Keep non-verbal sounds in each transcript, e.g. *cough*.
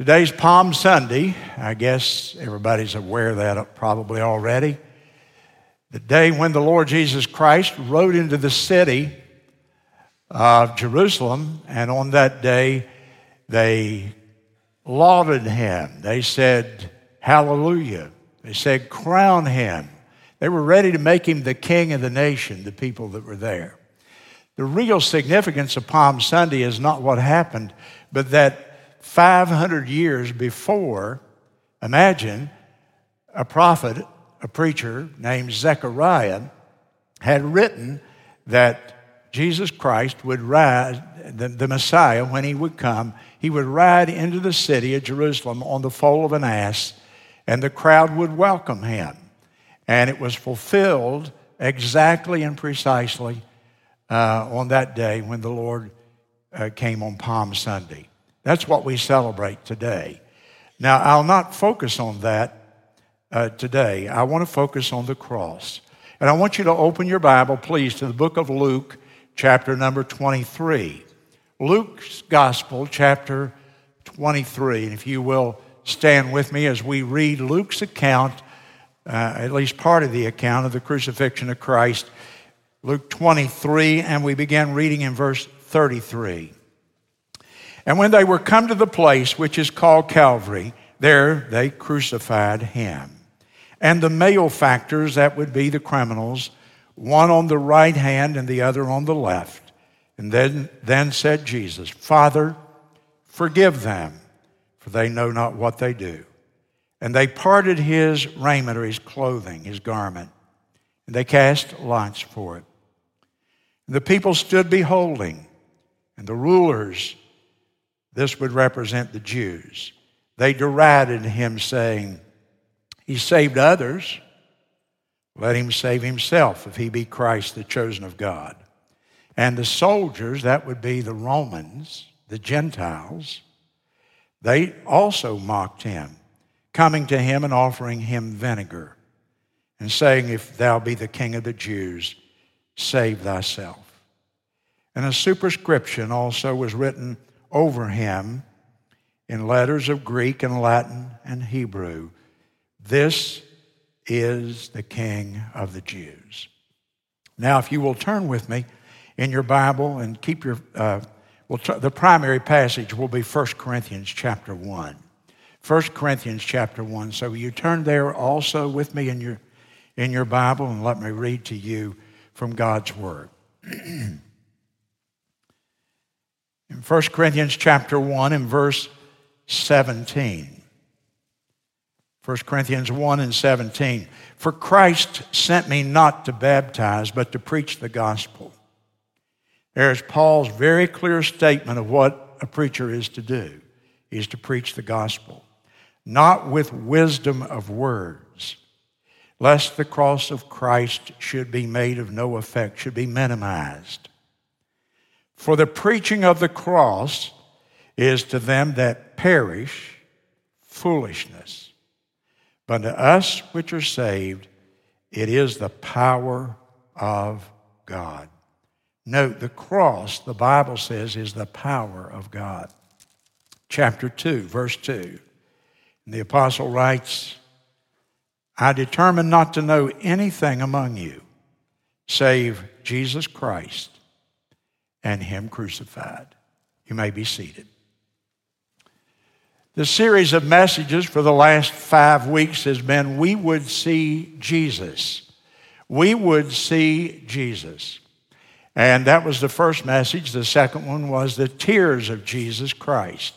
Today's Palm Sunday. I guess everybody's aware of that probably already. The day when the Lord Jesus Christ rode into the city of Jerusalem, and on that day they lauded him. They said, Hallelujah. They said, Crown him. They were ready to make him the king of the nation, the people that were there. The real significance of Palm Sunday is not what happened, but that 500 years before, imagine a prophet, a preacher named Zechariah had written that Jesus Christ would ride, the, the Messiah, when he would come, he would ride into the city of Jerusalem on the foal of an ass, and the crowd would welcome him. And it was fulfilled exactly and precisely uh, on that day when the Lord uh, came on Palm Sunday. That's what we celebrate today. Now, I'll not focus on that uh, today. I want to focus on the cross. And I want you to open your Bible, please, to the book of Luke, chapter number 23. Luke's Gospel, chapter 23. And if you will stand with me as we read Luke's account uh, at least part of the account of the crucifixion of Christ, Luke 23, and we begin reading in verse 33. And when they were come to the place which is called Calvary, there they crucified him. And the malefactors, that would be the criminals, one on the right hand and the other on the left. And then, then said Jesus, Father, forgive them, for they know not what they do. And they parted his raiment or his clothing, his garment, and they cast lots for it. And the people stood beholding, and the rulers, this would represent the Jews, they derided him, saying, He saved others. Let him save himself if he be Christ, the chosen of God. And the soldiers, that would be the Romans, the Gentiles, they also mocked him coming to him and offering him vinegar and saying, If thou be the king of the Jews, save thyself. And a superscription also was written over him in letters of Greek and Latin and Hebrew This is the King of the Jews. Now, if you will turn with me in your Bible and keep your, uh, well, t- the primary passage will be 1 Corinthians chapter 1. 1 Corinthians chapter 1. So you turn there also with me in your, in your Bible and let me read to you from God's Word. *clears throat* in 1 Corinthians chapter 1 and verse 17. 1 Corinthians 1 and 17. For Christ sent me not to baptize, but to preach the gospel. There's Paul's very clear statement of what a preacher is to do, is to preach the gospel not with wisdom of words, lest the cross of Christ should be made of no effect, should be minimized. For the preaching of the cross is to them that perish foolishness, but to us which are saved, it is the power of God. Note, the cross, the Bible says, is the power of God. Chapter 2, verse 2. And the apostle writes, I determined not to know anything among you save Jesus Christ and Him crucified. You may be seated. The series of messages for the last five weeks has been We Would See Jesus. We would see Jesus. And that was the first message. The second one was the tears of Jesus Christ.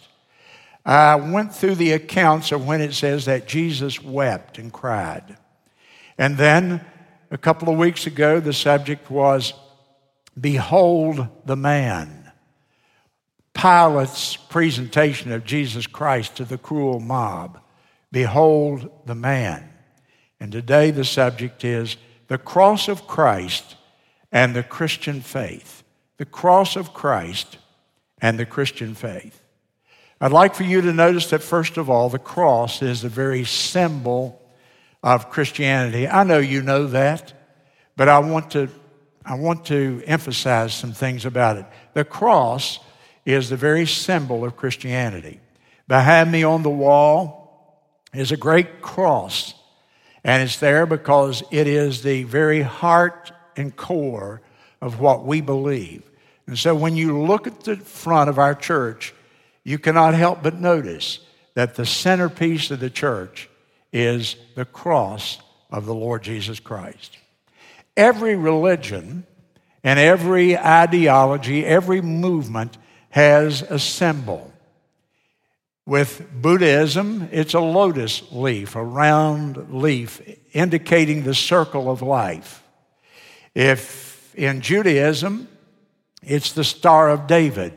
I went through the accounts of when it says that Jesus wept and cried. And then a couple of weeks ago, the subject was Behold the Man. Pilate's presentation of Jesus Christ to the cruel mob. Behold the Man. And today the subject is the cross of Christ and the Christian faith. The cross of Christ and the Christian faith. I'd like for you to notice that, first of all, the cross is the very symbol of Christianity. I know you know that, but I want to, I want to emphasize some things about it. The cross is the very symbol of Christianity. Behind me on the wall is a great cross, and it's there because it is the very heart and core of what we believe. And so when you look at the front of our church, you cannot help but notice that the centerpiece of the church is the cross of the Lord Jesus Christ. Every religion and every ideology, every movement has a symbol. With Buddhism, it's a lotus leaf, a round leaf indicating the circle of life. If in Judaism, it's the Star of David.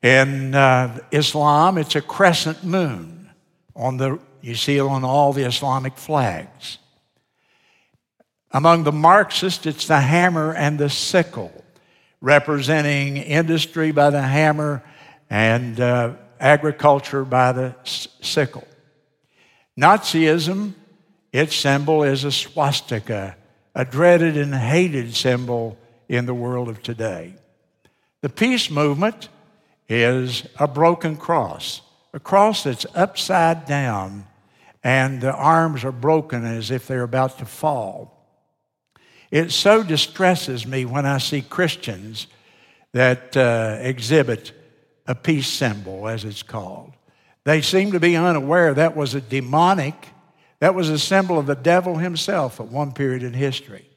In uh, Islam, it's a crescent moon on the you see it on all the Islamic flags. Among the Marxists, it's the hammer and the sickle, representing industry by the hammer and uh, agriculture by the sickle. Nazism, its symbol is a swastika, a dreaded and hated symbol in the world of today. The peace movement is a broken cross, a cross that's upside down and the arms are broken as if they're about to fall. It so distresses me when I see Christians that uh, exhibit a peace symbol, as it's called. They seem to be unaware that was a demonic, that was a symbol of the devil himself at one period in history.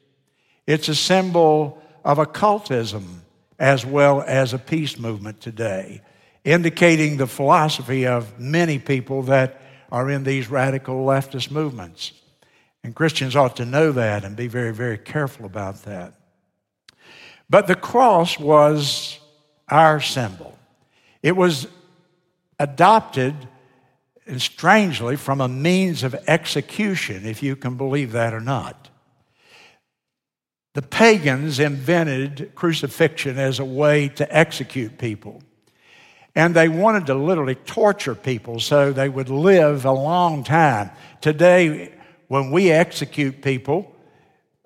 It's a symbol of occultism as well as a peace movement today, indicating the philosophy of many people that are in these radical leftist movements. And Christians ought to know that and be very, very careful about that. But the cross was our symbol. It was adopted, and strangely, from a means of execution, if you can believe that or not. The pagans invented crucifixion as a way to execute people. And they wanted to literally torture people so they would live a long time. Today, when we execute people,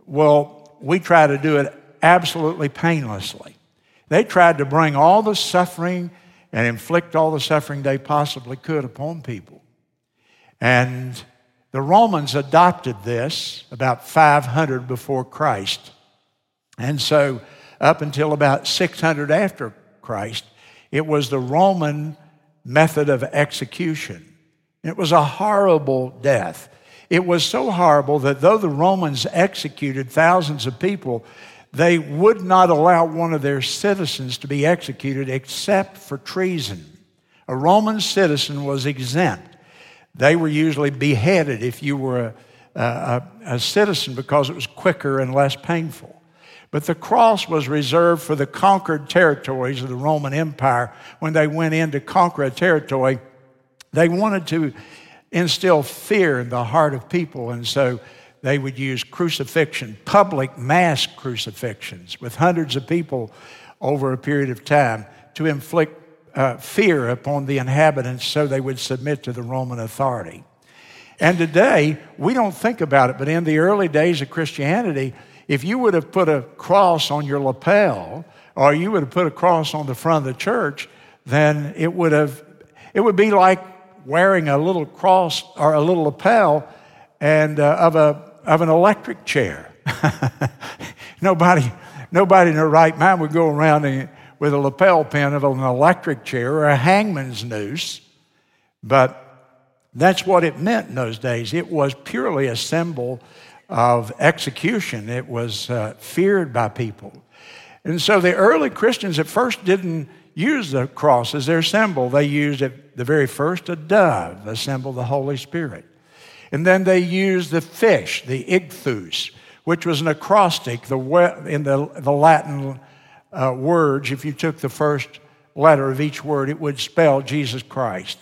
well, we try to do it absolutely painlessly. They tried to bring all the suffering and inflict all the suffering they possibly could upon people. And the Romans adopted this about 500 before Christ. And so, up until about 600 after Christ, it was the Roman method of execution. It was a horrible death. It was so horrible that though the Romans executed thousands of people, they would not allow one of their citizens to be executed except for treason. A Roman citizen was exempt. They were usually beheaded if you were a, a, a citizen because it was quicker and less painful. But the cross was reserved for the conquered territories of the Roman Empire. When they went in to conquer a territory, they wanted to instill fear in the heart of people, and so they would use crucifixion, public mass crucifixions, with hundreds of people over a period of time to inflict uh, fear upon the inhabitants so they would submit to the Roman authority. And today, we don't think about it, but in the early days of Christianity, if you would have put a cross on your lapel or you would have put a cross on the front of the church, then it would have it would be like wearing a little cross or a little lapel and uh, of a of an electric chair. *laughs* nobody nobody in their right mind would go around with a lapel pin of an electric chair or a hangman's noose, but that's what it meant in those days. It was purely a symbol of execution. It was uh, feared by people. And so the early Christians at first didn't use the cross as their symbol. They used at the very first a dove, a symbol of the Holy Spirit. And then they used the fish, the ichthus, which was an acrostic the, in the, the Latin uh, words. If you took the first letter of each word, it would spell Jesus Christ.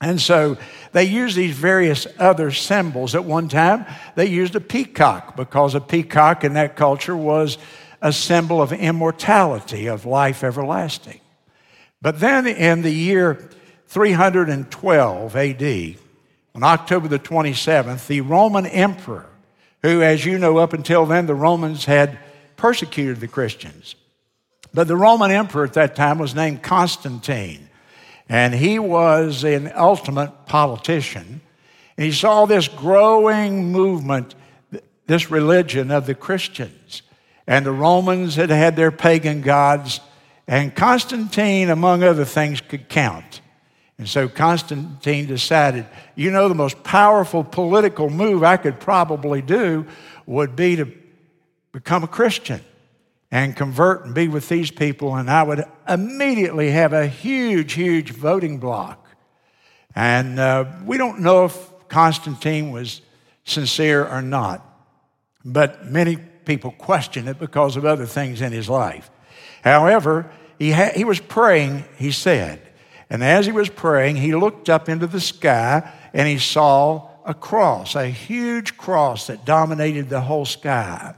And so they used these various other symbols. At one time, they used a peacock because a peacock in that culture was a symbol of immortality, of life everlasting. But then in the year 312 AD, on October the 27th, the Roman emperor, who, as you know, up until then, the Romans had persecuted the Christians. But the Roman emperor at that time was named Constantine. And he was an ultimate politician. And he saw this growing movement, this religion of the Christians. And the Romans had had their pagan gods, and Constantine, among other things, could count. And so Constantine decided, you know, the most powerful political move I could probably do would be to become a Christian and convert and be with these people, and I would immediately have a huge, huge voting block. And uh, we don't know if Constantine was sincere or not, but many people question it because of other things in his life. However, he, ha- he was praying, he said, and as he was praying, he looked up into the sky and he saw a cross, a huge cross that dominated the whole sky.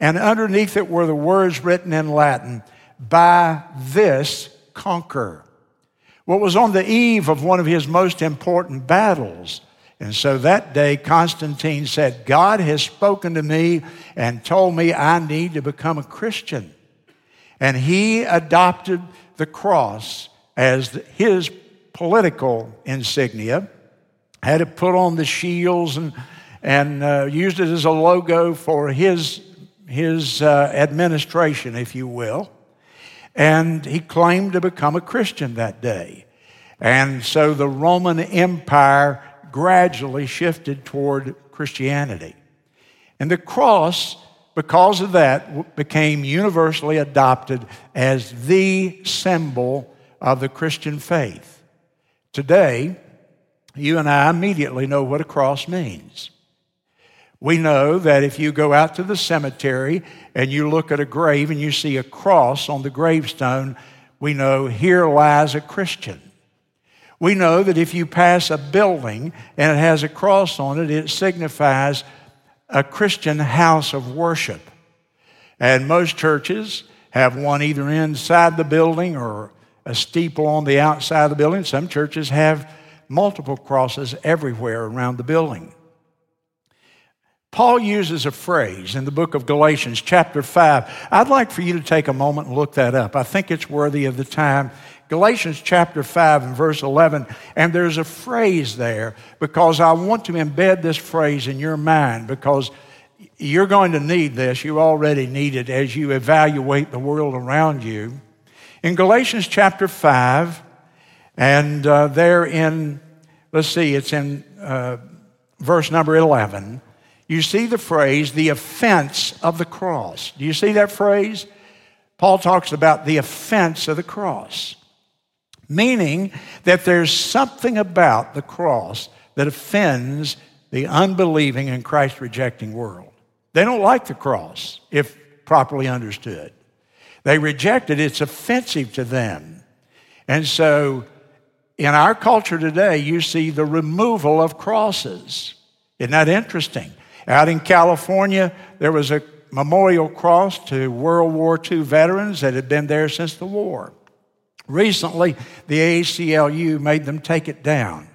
And underneath it were the words written in Latin, by this conquer. What was on the eve of one of his most important battles. And so that day, Constantine said, God has spoken to me and told me I need to become a Christian. And he adopted the cross as his political insignia, had it put on the shields and, and uh, used it as a logo for his his uh, administration, if you will. And he claimed to become a Christian that day. And so the Roman Empire gradually shifted toward Christianity. And the cross, because of that, became universally adopted as the symbol of the Christian faith. Today, you and I immediately know what a cross means. We know that if you go out to the cemetery and you look at a grave and you see a cross on the gravestone, we know here lies a Christian. We know that if you pass a building and it has a cross on it, it signifies a Christian house of worship. And most churches have one either inside the building or a steeple on the outside of the building. Some churches have multiple crosses everywhere around the building. Paul uses a phrase in the book of Galatians, chapter 5. I'd like for you to take a moment and look that up. I think it's worthy of the time. Galatians chapter 5 and verse 11. And there's a phrase there because I want to embed this phrase in your mind because you're going to need this. You already need it as you evaluate the world around you. In Galatians chapter 5, and uh, there in, let's see, it's in uh, verse number 11 you see the phrase, the offense of the cross. Do you see that phrase? Paul talks about the offense of the cross, meaning that there's something about the cross that offends the unbelieving and Christ rejecting world. They don't like the cross if properly understood. They reject it, it's offensive to them. And so, in our culture today, you see the removal of crosses. Isn't that interesting? Out in California, there was a memorial cross to World War II veterans that had been there since the war. Recently, the ACLU made them take it down.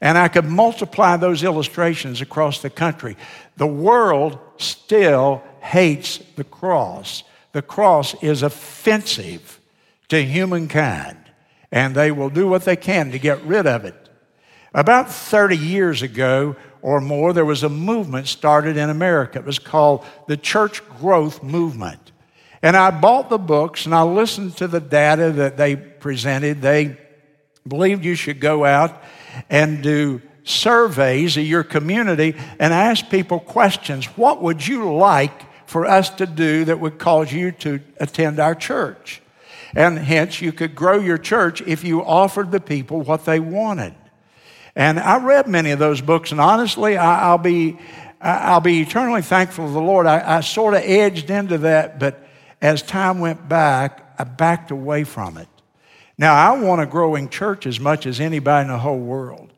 And I could multiply those illustrations across the country. The world still hates the cross. The cross is offensive to humankind, and they will do what they can to get rid of it. About 30 years ago, or more, there was a movement started in America. It was called the Church Growth Movement. And I bought the books and I listened to the data that they presented. They believed you should go out and do surveys of your community and ask people questions. What would you like for us to do that would cause you to attend our church? And hence, you could grow your church if you offered the people what they wanted. And I read many of those books, and honestly, I, will be, I'll be eternally thankful to the Lord. I, I sort of edged into that, but as time went back, I backed away from it. Now, I want a growing church as much as anybody in the whole world.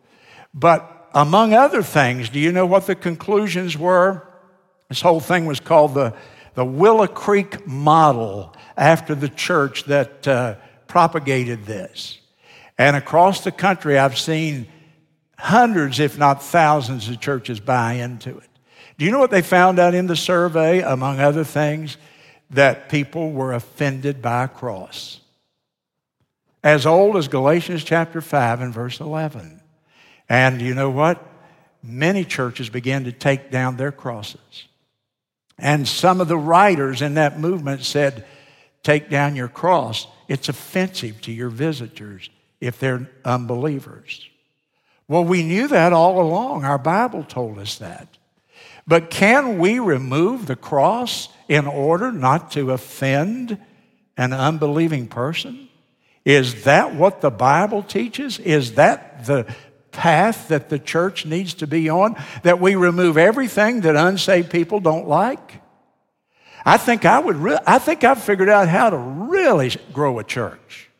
But among other things, do you know what the conclusions were? This whole thing was called the, the Willow Creek model after the church that uh, propagated this. And across the country, I've seen hundreds, if not thousands, of churches buy into it. Do you know what they found out in the survey, among other things? That people were offended by a cross. as old as Galatians chapter 5 and verse 11. And you know what? Many churches began to take down their crosses. And some of the writers in that movement said, Take down your cross. It's offensive to your visitors if they're unbelievers. Well, we knew that all along. Our Bible told us that. But can we remove the cross in order not to offend an unbelieving person? Is that what the Bible teaches? Is that the path that the church needs to be on? That we remove everything that unsaved people don't like? I think I would. Re- I think I've figured out how to really grow a church.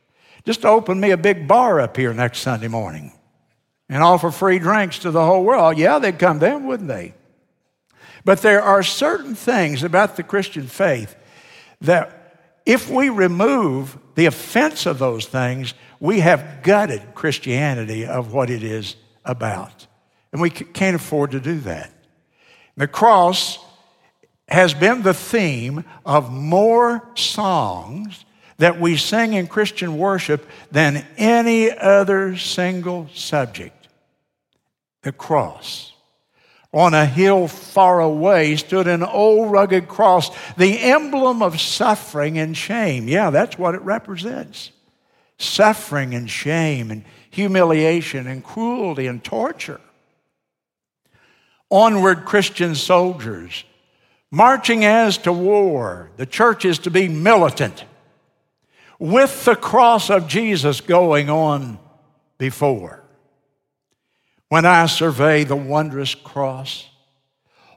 Just open me a big bar up here next Sunday morning, and offer free drinks to the whole world. Yeah, they'd come then, wouldn't they? But there are certain things about the Christian faith that if we remove the offense of those things, we have gutted Christianity of what it is about. And we can't afford to do that. The cross has been the theme of more songs that we sing in Christian worship than any other single subject. The cross. On a hill far away stood an old rugged cross, the emblem of suffering and shame. Yeah, that's what it represents suffering and shame and humiliation and cruelty and torture. Onward, Christian soldiers, marching as to war. The church is to be militant, with the cross of Jesus going on before when I survey the wondrous cross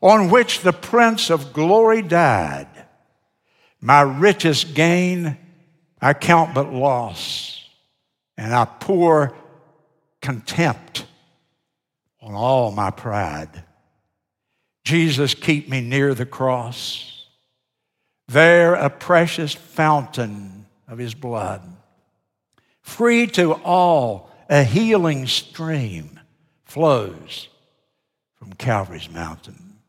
on which the Prince of Glory died. My richest gain I count but loss, and I pour contempt on all my pride. Jesus, keep me near the cross. There, a precious fountain of his blood, free to all, a healing stream flows from Calvary's mountain.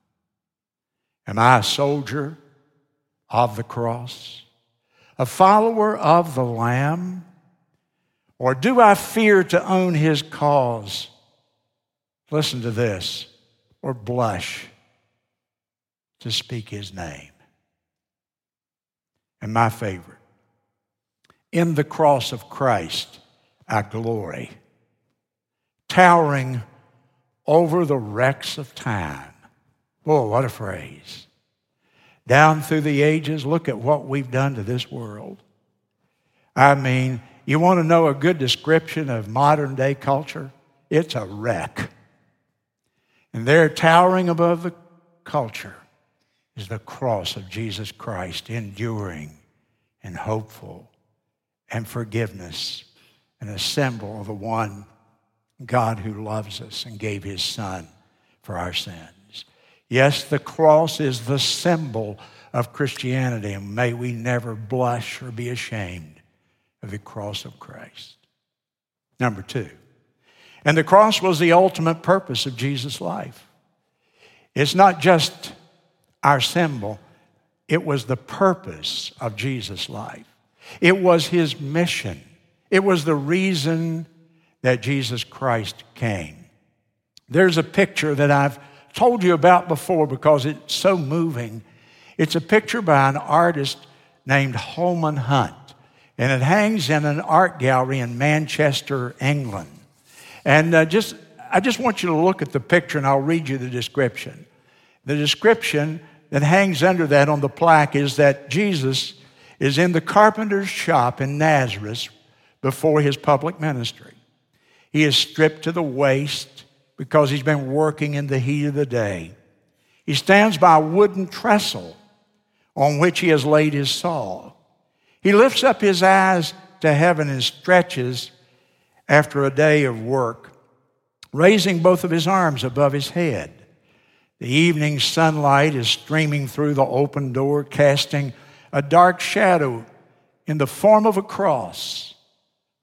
Am I a soldier of the cross, a follower of the Lamb? Or do I fear to own his cause? Listen to this, or blush to speak his name. And my favorite, in the cross of Christ, I glory, towering over the wrecks of time. Boy, what a phrase. Down through the ages, look at what we've done to this world. I mean, you want to know a good description of modern day culture? It's a wreck. And there, towering above the culture, is the cross of Jesus Christ, enduring and hopeful and forgiveness and a symbol of the one God who loves us and gave his son for our sins. Yes, the cross is the symbol of Christianity, and may we never blush or be ashamed of the cross of Christ. Number two, and the cross was the ultimate purpose of Jesus' life. It's not just our symbol, it was the purpose of Jesus' life. It was his mission. It was the reason that Jesus Christ came. There's a picture that I've told you about before because it's so moving. It's a picture by an artist named Holman Hunt, and it hangs in an art gallery in Manchester, England. And uh, just, I just want you to look at the picture, and I'll read you the description. The description that hangs under that on the plaque is that Jesus is in the carpenter's shop in Nazareth before his public ministry. He is stripped to the waist because he's been working in the heat of the day. He stands by a wooden trestle on which he has laid his saw. He lifts up his eyes to heaven and stretches after a day of work, raising both of his arms above his head. The evening sunlight is streaming through the open door, casting a dark shadow in the form of a cross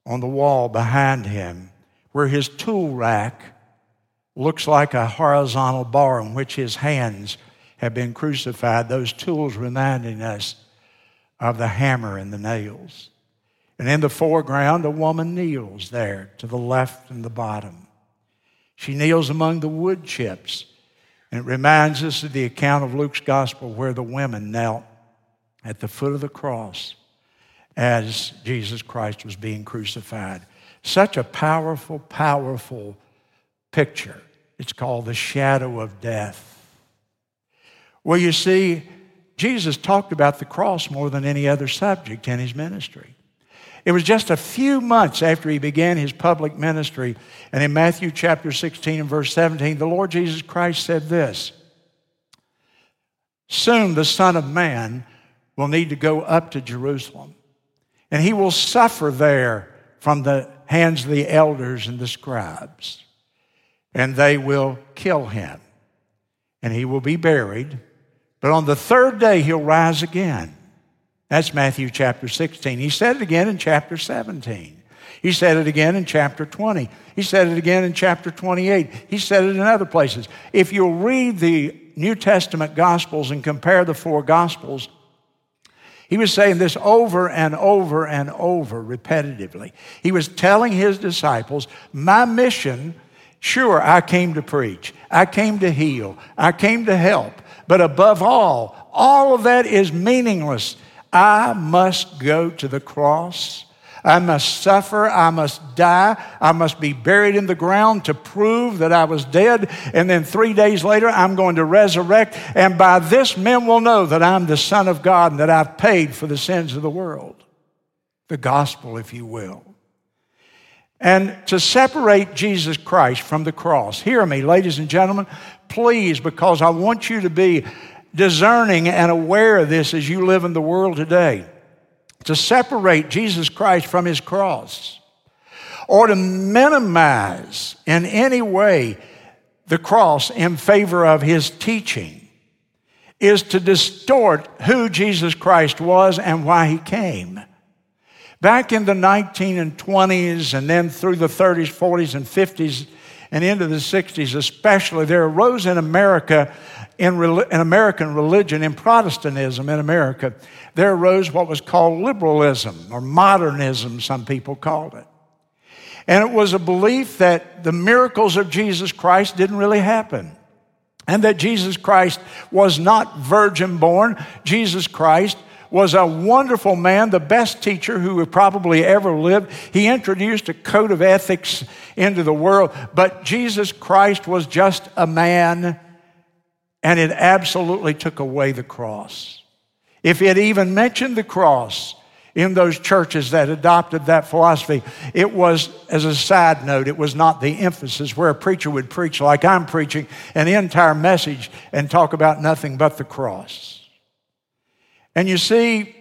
on the wall behind him where his tool rack looks like a horizontal bar on which his hands have been crucified, those tools reminding us of the hammer and the nails. And in the foreground, a woman kneels there to the left and the bottom. She kneels among the wood chips. And it reminds us of the account of Luke's gospel where the women knelt at the foot of the cross as Jesus Christ was being crucified. Such a powerful, powerful picture. It's called the shadow of death. Well, you see, Jesus talked about the cross more than any other subject in his ministry. It was just a few months after he began his public ministry, and in Matthew chapter 16 and verse 17, the Lord Jesus Christ said this Soon the Son of Man will need to go up to Jerusalem, and he will suffer there from the hands of the elders and the scribes, and they will kill him, and he will be buried. But on the third day, he'll rise again. That's Matthew chapter 16. He said it again in chapter 17. He said it again in chapter 20. He said it again in chapter 28. He said it in other places. If you'll read the New Testament Gospels and compare the four Gospels, he was saying this over and over and over repetitively. He was telling his disciples, My mission, sure, I came to preach, I came to heal, I came to help, but above all, all of that is meaningless I must go to the cross. I must suffer. I must die. I must be buried in the ground to prove that I was dead. And then three days later, I'm going to resurrect. And by this, men will know that I'm the Son of God and that I've paid for the sins of the world. The gospel, if you will. And to separate Jesus Christ from the cross, hear me, ladies and gentlemen, please, because I want you to be discerning and aware of this as you live in the world today. To separate Jesus Christ from his cross or to minimize in any way the cross in favor of his teaching is to distort who Jesus Christ was and why he came. Back in the 19 and 20s, and then through the 30s, 40s, and 50s, and into the 60s especially, there arose in America in, in American religion, in Protestantism in America, there arose what was called liberalism or modernism, some people called it. And it was a belief that the miracles of Jesus Christ didn't really happen. And that Jesus Christ was not virgin born. Jesus Christ was a wonderful man, the best teacher who probably ever lived. He introduced a code of ethics into the world, but Jesus Christ was just a man and it absolutely took away the cross. If it even mentioned the cross in those churches that adopted that philosophy, it was, as a side note, it was not the emphasis where a preacher would preach like I'm preaching an entire message and talk about nothing but the cross. And you see,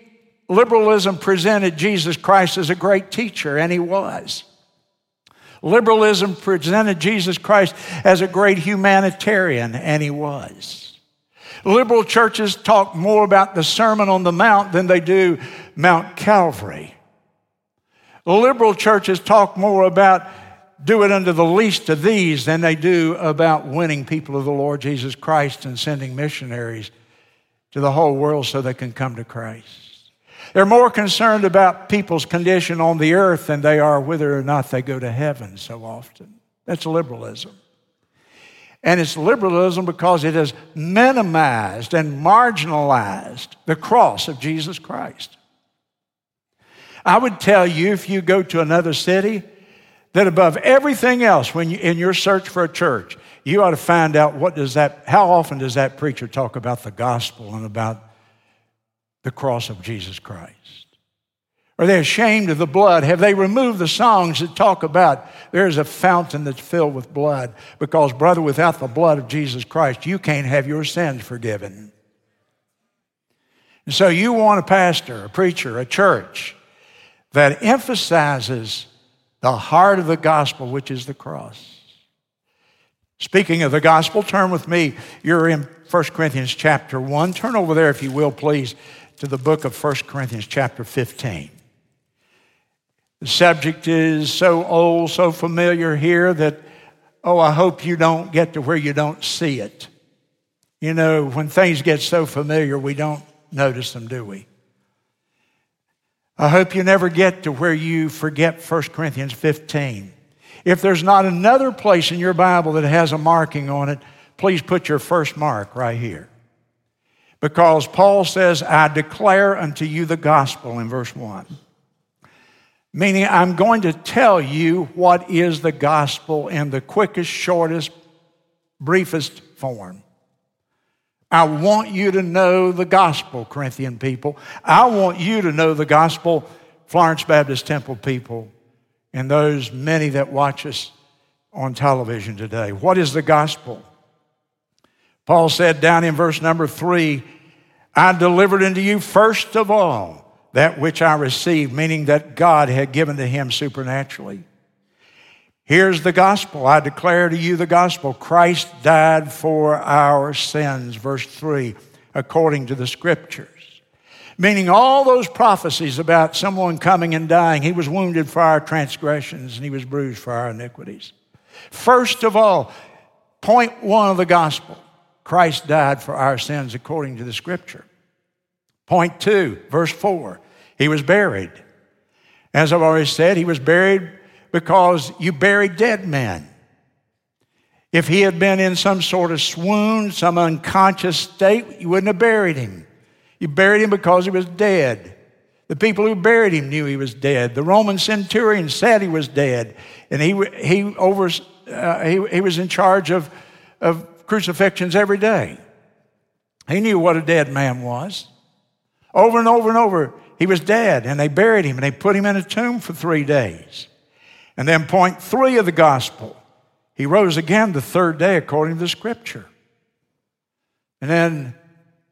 liberalism presented Jesus Christ as a great teacher, and he was. Liberalism presented Jesus Christ as a great humanitarian, and he was. Liberal churches talk more about the Sermon on the Mount than they do Mount Calvary. Liberal churches talk more about do it unto the least of these than they do about winning people of the Lord Jesus Christ and sending missionaries to the whole world so they can come to Christ. They're more concerned about people's condition on the earth than they are whether or not they go to heaven so often. That's liberalism. And it's liberalism because it has minimized and marginalized the cross of Jesus Christ. I would tell you if you go to another city that above everything else, when you, in your search for a church, you ought to find out what does that, how often does that preacher talk about the gospel and about the cross of Jesus Christ? Are they ashamed of the blood? Have they removed the songs that talk about there's a fountain that's filled with blood? Because, brother, without the blood of Jesus Christ, you can't have your sins forgiven. And so, you want a pastor, a preacher, a church that emphasizes the heart of the gospel, which is the cross. Speaking of the gospel, turn with me. You're in 1 Corinthians chapter 1. Turn over there, if you will, please to the book of 1 Corinthians, chapter 15. The subject is so old, so familiar here that, oh, I hope you don't get to where you don't see it. You know, when things get so familiar, we don't notice them, do we? I hope you never get to where you forget 1 Corinthians 15. If there's not another place in your Bible that has a marking on it, please put your first mark right here. Because Paul says, I declare unto you the gospel in verse 1. Meaning, I'm going to tell you what is the gospel in the quickest, shortest, briefest form. I want you to know the gospel, Corinthian people. I want you to know the gospel, Florence Baptist Temple people, and those many that watch us on television today. What is the gospel? Paul said down in verse number three, I delivered unto you first of all that which I received, meaning that God had given to him supernaturally. Here's the gospel. I declare to you the gospel. Christ died for our sins, verse 3, according to the scriptures. Meaning all those prophecies about someone coming and dying, he was wounded for our transgressions and he was bruised for our iniquities. First of all, point one of the gospel Christ died for our sins according to the scripture. Point two, verse four, he was buried. As I've already said, he was buried because you bury dead men. If he had been in some sort of swoon, some unconscious state, you wouldn't have buried him. You buried him because he was dead. The people who buried him knew he was dead. The Roman centurion said he was dead, and he, he, over, uh, he, he was in charge of, of crucifixions every day. He knew what a dead man was. Over and over and over, he was dead, and they buried him, and they put him in a tomb for three days. And then, point three of the gospel, he rose again the third day according to the scripture. And then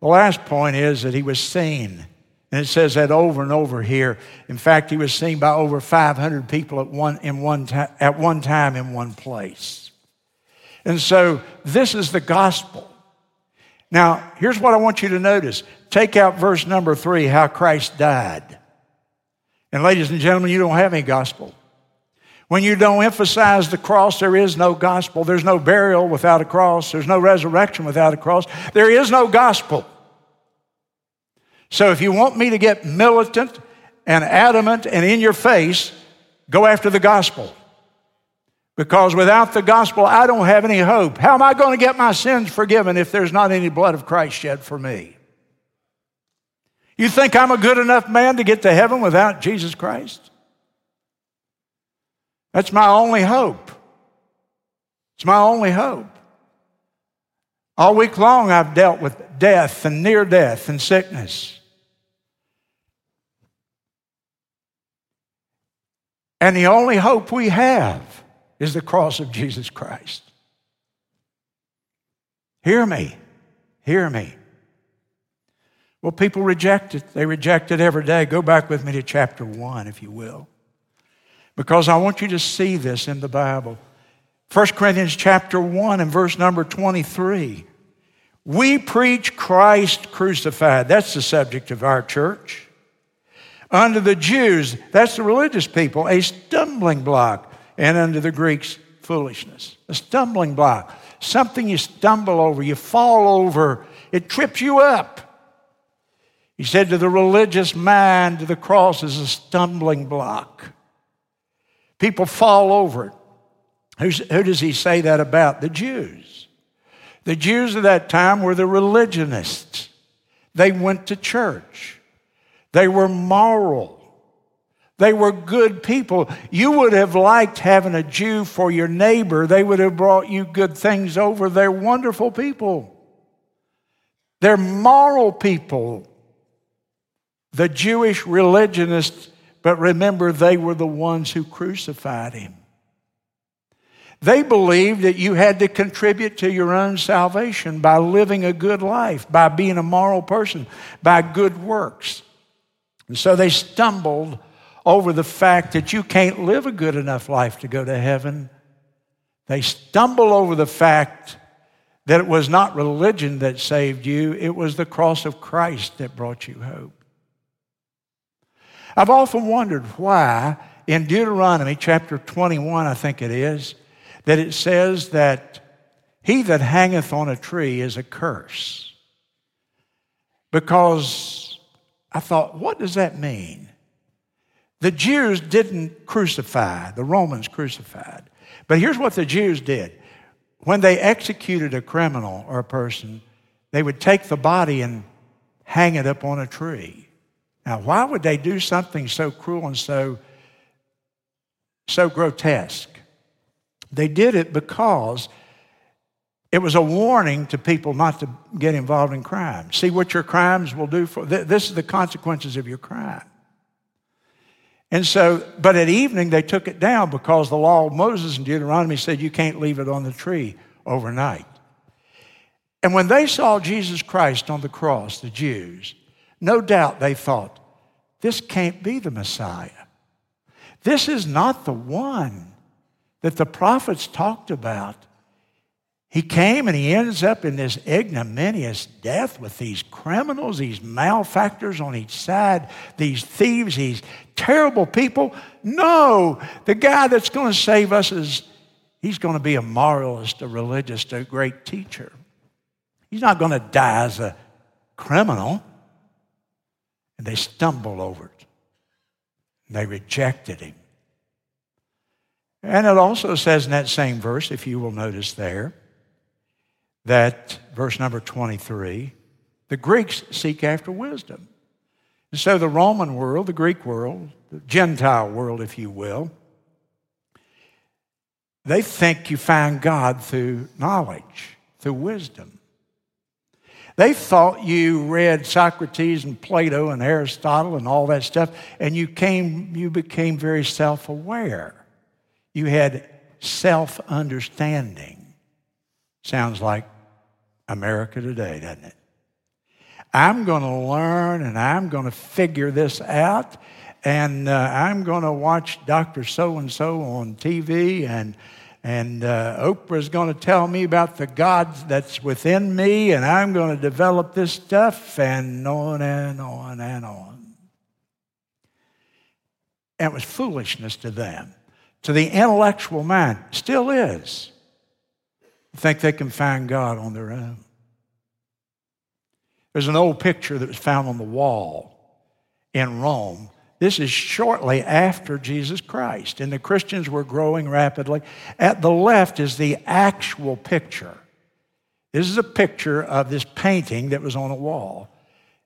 the last point is that he was seen. And it says that over and over here. In fact, he was seen by over 500 people at one, in one at one time in one place. And so this is the gospel. Now, here's what I want you to notice. Take out verse number three, how Christ died. And ladies and gentlemen, you don't have any gospel. When you don't emphasize the cross, there is no gospel. There's no burial without a cross. There's no resurrection without a cross. There is no gospel. So if you want me to get militant and adamant and in your face, go after the gospel. Because without the gospel, I don't have any hope. How am I going to get my sins forgiven if there's not any blood of Christ shed for me? You think I'm a good enough man to get to heaven without Jesus Christ? That's my only hope. It's my only hope. All week long, I've dealt with death and near death and sickness. And the only hope we have is the cross of Jesus Christ. Hear me. Hear me. Well, people reject it. They reject it every day. Go back with me to chapter 1, if you will. Because I want you to see this in the Bible. 1 Corinthians chapter 1 and verse number 23. We preach Christ crucified. That's the subject of our church. Unto the Jews, that's the religious people, a stumbling block and unto the Greeks, foolishness. A stumbling block, something you stumble over, you fall over, it trips you up. He said to the religious mind, the cross is a stumbling block. People fall over it. Who's, who does he say that about? The Jews. The Jews of that time were the religionists. They went to church. They were moral. They were good people. You would have liked having a Jew for your neighbor. They would have brought you good things over. They're wonderful people. They're moral people. The Jewish religionists, but remember, they were the ones who crucified him. They believed that you had to contribute to your own salvation by living a good life, by being a moral person, by good works. And so they stumbled over the fact that you can't live a good enough life to go to heaven. They stumble over the fact that it was not religion that saved you, it was the cross of Christ that brought you hope. I've often wondered why in Deuteronomy chapter 21, I think it is, that it says that he that hangeth on a tree is a curse. Because I thought, what does that mean? The Jews didn't crucify, the Romans crucified. But here's what the Jews did when they executed a criminal or a person, they would take the body and hang it up on a tree. Now, why would they do something so cruel and so, so grotesque? They did it because it was a warning to people not to get involved in crime. See what your crimes will do for this is the consequences of your crime. And so, but at evening they took it down because the law of Moses in Deuteronomy said you can't leave it on the tree overnight. And when they saw Jesus Christ on the cross, the Jews, no doubt they thought, this can't be the Messiah. This is not the one that the prophets talked about. He came and he ends up in this ignominious death with these criminals, these malefactors on each side, these thieves, these terrible people. No, the guy that's going to save us is he's going to be a moralist, a religious, a great teacher. He's not going to die as a criminal. And they stumbled over it. They rejected him. And it also says in that same verse, if you will notice there, that verse number 23, the Greeks seek after wisdom. And so the Roman world, the Greek world, the Gentile world, if you will, they think you find God through knowledge, through wisdom. They thought you read Socrates and Plato and Aristotle and all that stuff, and you came, you became very self-aware. You had self-understanding. Sounds like America today, doesn't it? I'm going to learn and I'm going to figure this out, and uh, I'm going to watch Dr. So and so on TV, and and uh, Oprah's going to tell me about the God that's within me, and I'm going to develop this stuff, and on and on and on. And it was foolishness to them. To the intellectual mind, still is. Think they can find God on their own. There's an old picture that was found on the wall in Rome this is shortly after Jesus Christ, and the Christians were growing rapidly. At the left is the actual picture. This is a picture of this painting that was on a wall.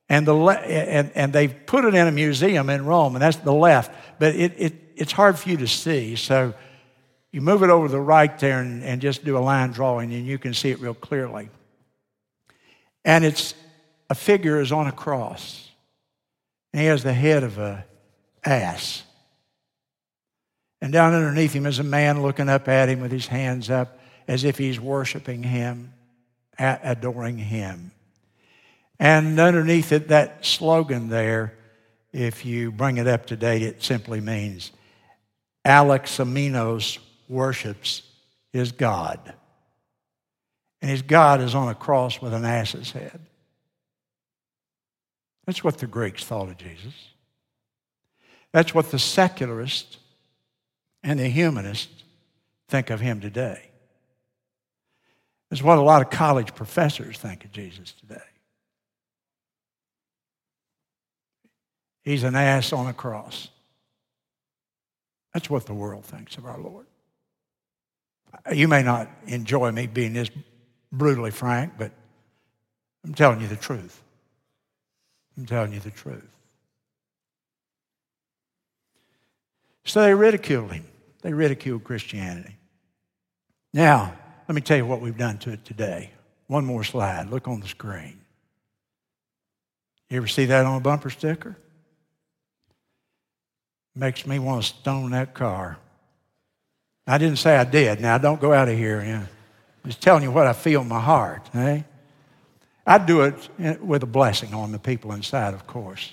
And, the le- and, and they've put it in a museum in Rome, and that's the left, but it, it, it's hard for you to see. So you move it over to the right there and, and just do a line drawing, and you can see it real clearly. And it's a figure is on a cross. And he has the head of a ass. And down underneath him is a man looking up at him with his hands up as if he's worshiping him, adoring him. And underneath it, that slogan there, if you bring it up to date, it simply means Alexamenos worships his God. And his God is on a cross with an ass's head. That's what the Greeks thought of Jesus. That's what the secularists and the humanists think of him today. It's what a lot of college professors think of Jesus today. He's an ass on a cross. That's what the world thinks of our Lord. You may not enjoy me being this brutally frank, but I'm telling you the truth. I'm telling you the truth. So they ridiculed him. They ridiculed Christianity. Now, let me tell you what we've done to it today. One more slide. Look on the screen. You ever see that on a bumper sticker? Makes me want to stone that car. I didn't say I did. Now, don't go out of here. You know. I'm just telling you what I feel in my heart. Eh? I'd do it with a blessing on the people inside, of course.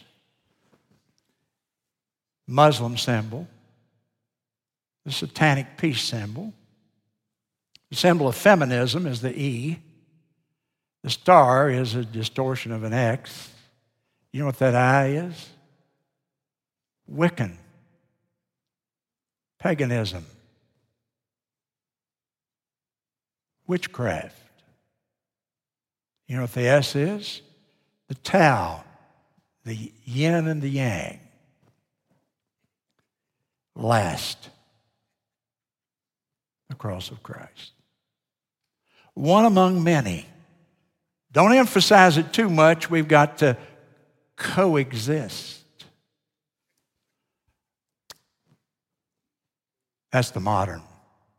Muslim symbol the satanic peace symbol. The symbol of feminism is the E. The star is a distortion of an X. You know what that I is? Wiccan. Paganism. Witchcraft. You know what the S is? The Tao, the yin and the yang. last? The cross of Christ. One among many. Don't emphasize it too much. We've got to coexist. That's the modern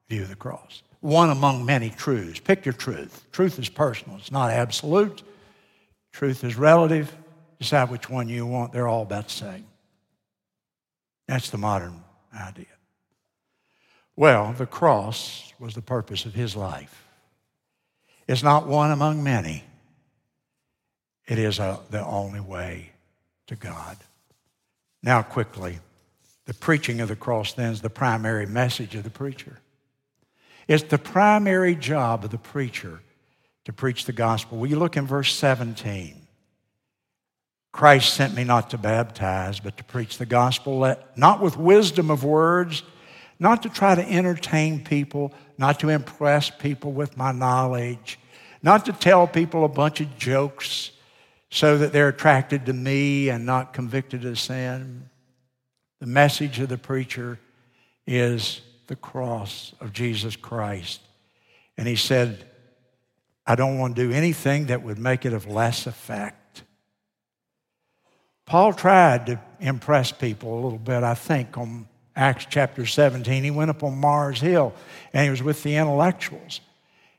view of the cross. One among many truths. Pick your truth. Truth is personal, it's not absolute. Truth is relative. Decide which one you want. They're all about the same. That's the modern idea. Well, the cross was the purpose of his life. It's not one among many, it is a, the only way to God. Now, quickly, the preaching of the cross then is the primary message of the preacher. It's the primary job of the preacher to preach the gospel. Will you look in verse 17? Christ sent me not to baptize, but to preach the gospel, not with wisdom of words, not to try to entertain people, not to impress people with my knowledge, not to tell people a bunch of jokes so that they're attracted to me and not convicted of sin. The message of the preacher is the cross of Jesus Christ. And he said, I don't want to do anything that would make it of less effect. Paul tried to impress people a little bit, I think, on Acts chapter 17. He went up on Mars Hill and he was with the intellectuals.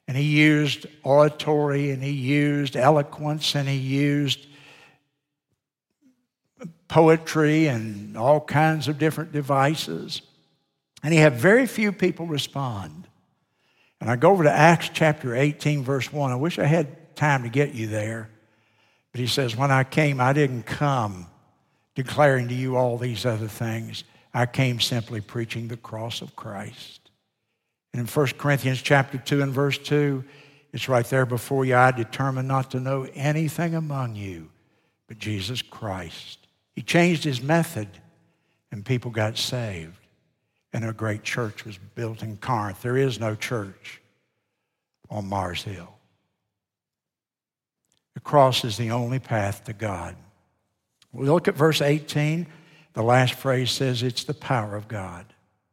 And he used oratory and he used eloquence and he used poetry and all kinds of different devices. And he had very few people respond. And I go over to Acts chapter 18, verse 1. I wish I had time to get you there. But he says, When I came, I didn't come declaring to you all these other things. I came simply preaching the cross of Christ. And in 1 Corinthians chapter 2 and verse 2, it's right there before you. I determined not to know anything among you but Jesus Christ he changed his method, and people got saved. And a great church was built in Corinth. There is no church on Mars Hill. The cross is the only path to God. We look at verse 18. The last phrase says it's the power of God.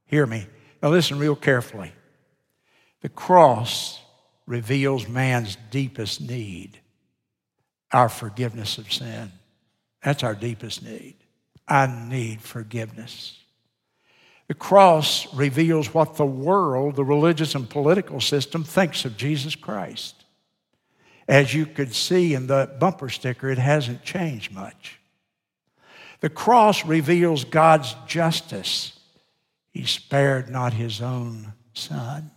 Hear me. Now listen real carefully. The cross reveals man's deepest need our forgiveness of sin. That's our deepest need. I need forgiveness. The cross reveals what the world, the religious and political system, thinks of Jesus Christ. As you could see in the bumper sticker, it hasn't changed much. The cross reveals God's justice. He spared not his own son,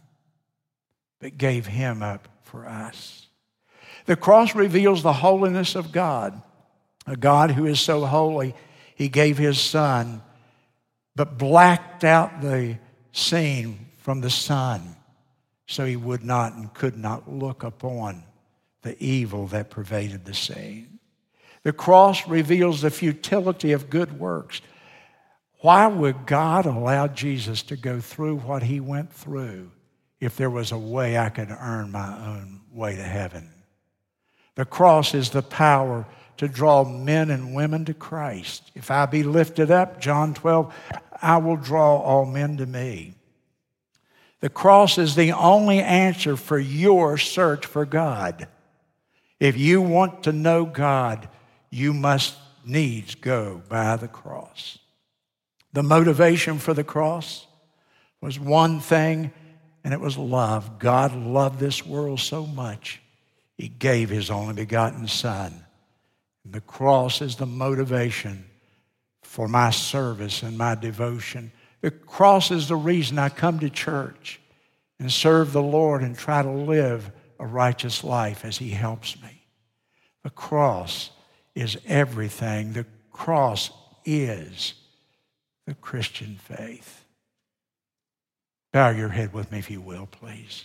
but gave him up for us. The cross reveals the holiness of God. A God who is so holy, he gave his son, but blacked out the scene from the sun so he would not and could not look upon the evil that pervaded the scene. The cross reveals the futility of good works. Why would God allow Jesus to go through what he went through if there was a way I could earn my own way to heaven? The cross is the power to draw men and women to Christ. If I be lifted up, John 12, I will draw all men to me. The cross is the only answer for your search for God. If you want to know God, you must needs go by the cross. The motivation for the cross was one thing, and it was love. God loved this world so much, He gave His only begotten Son the cross is the motivation for my service and my devotion. The cross is the reason I come to church and serve the Lord and try to live a righteous life as He helps me. The cross is everything. The cross is the Christian faith. Bow your head with me, if you will, please.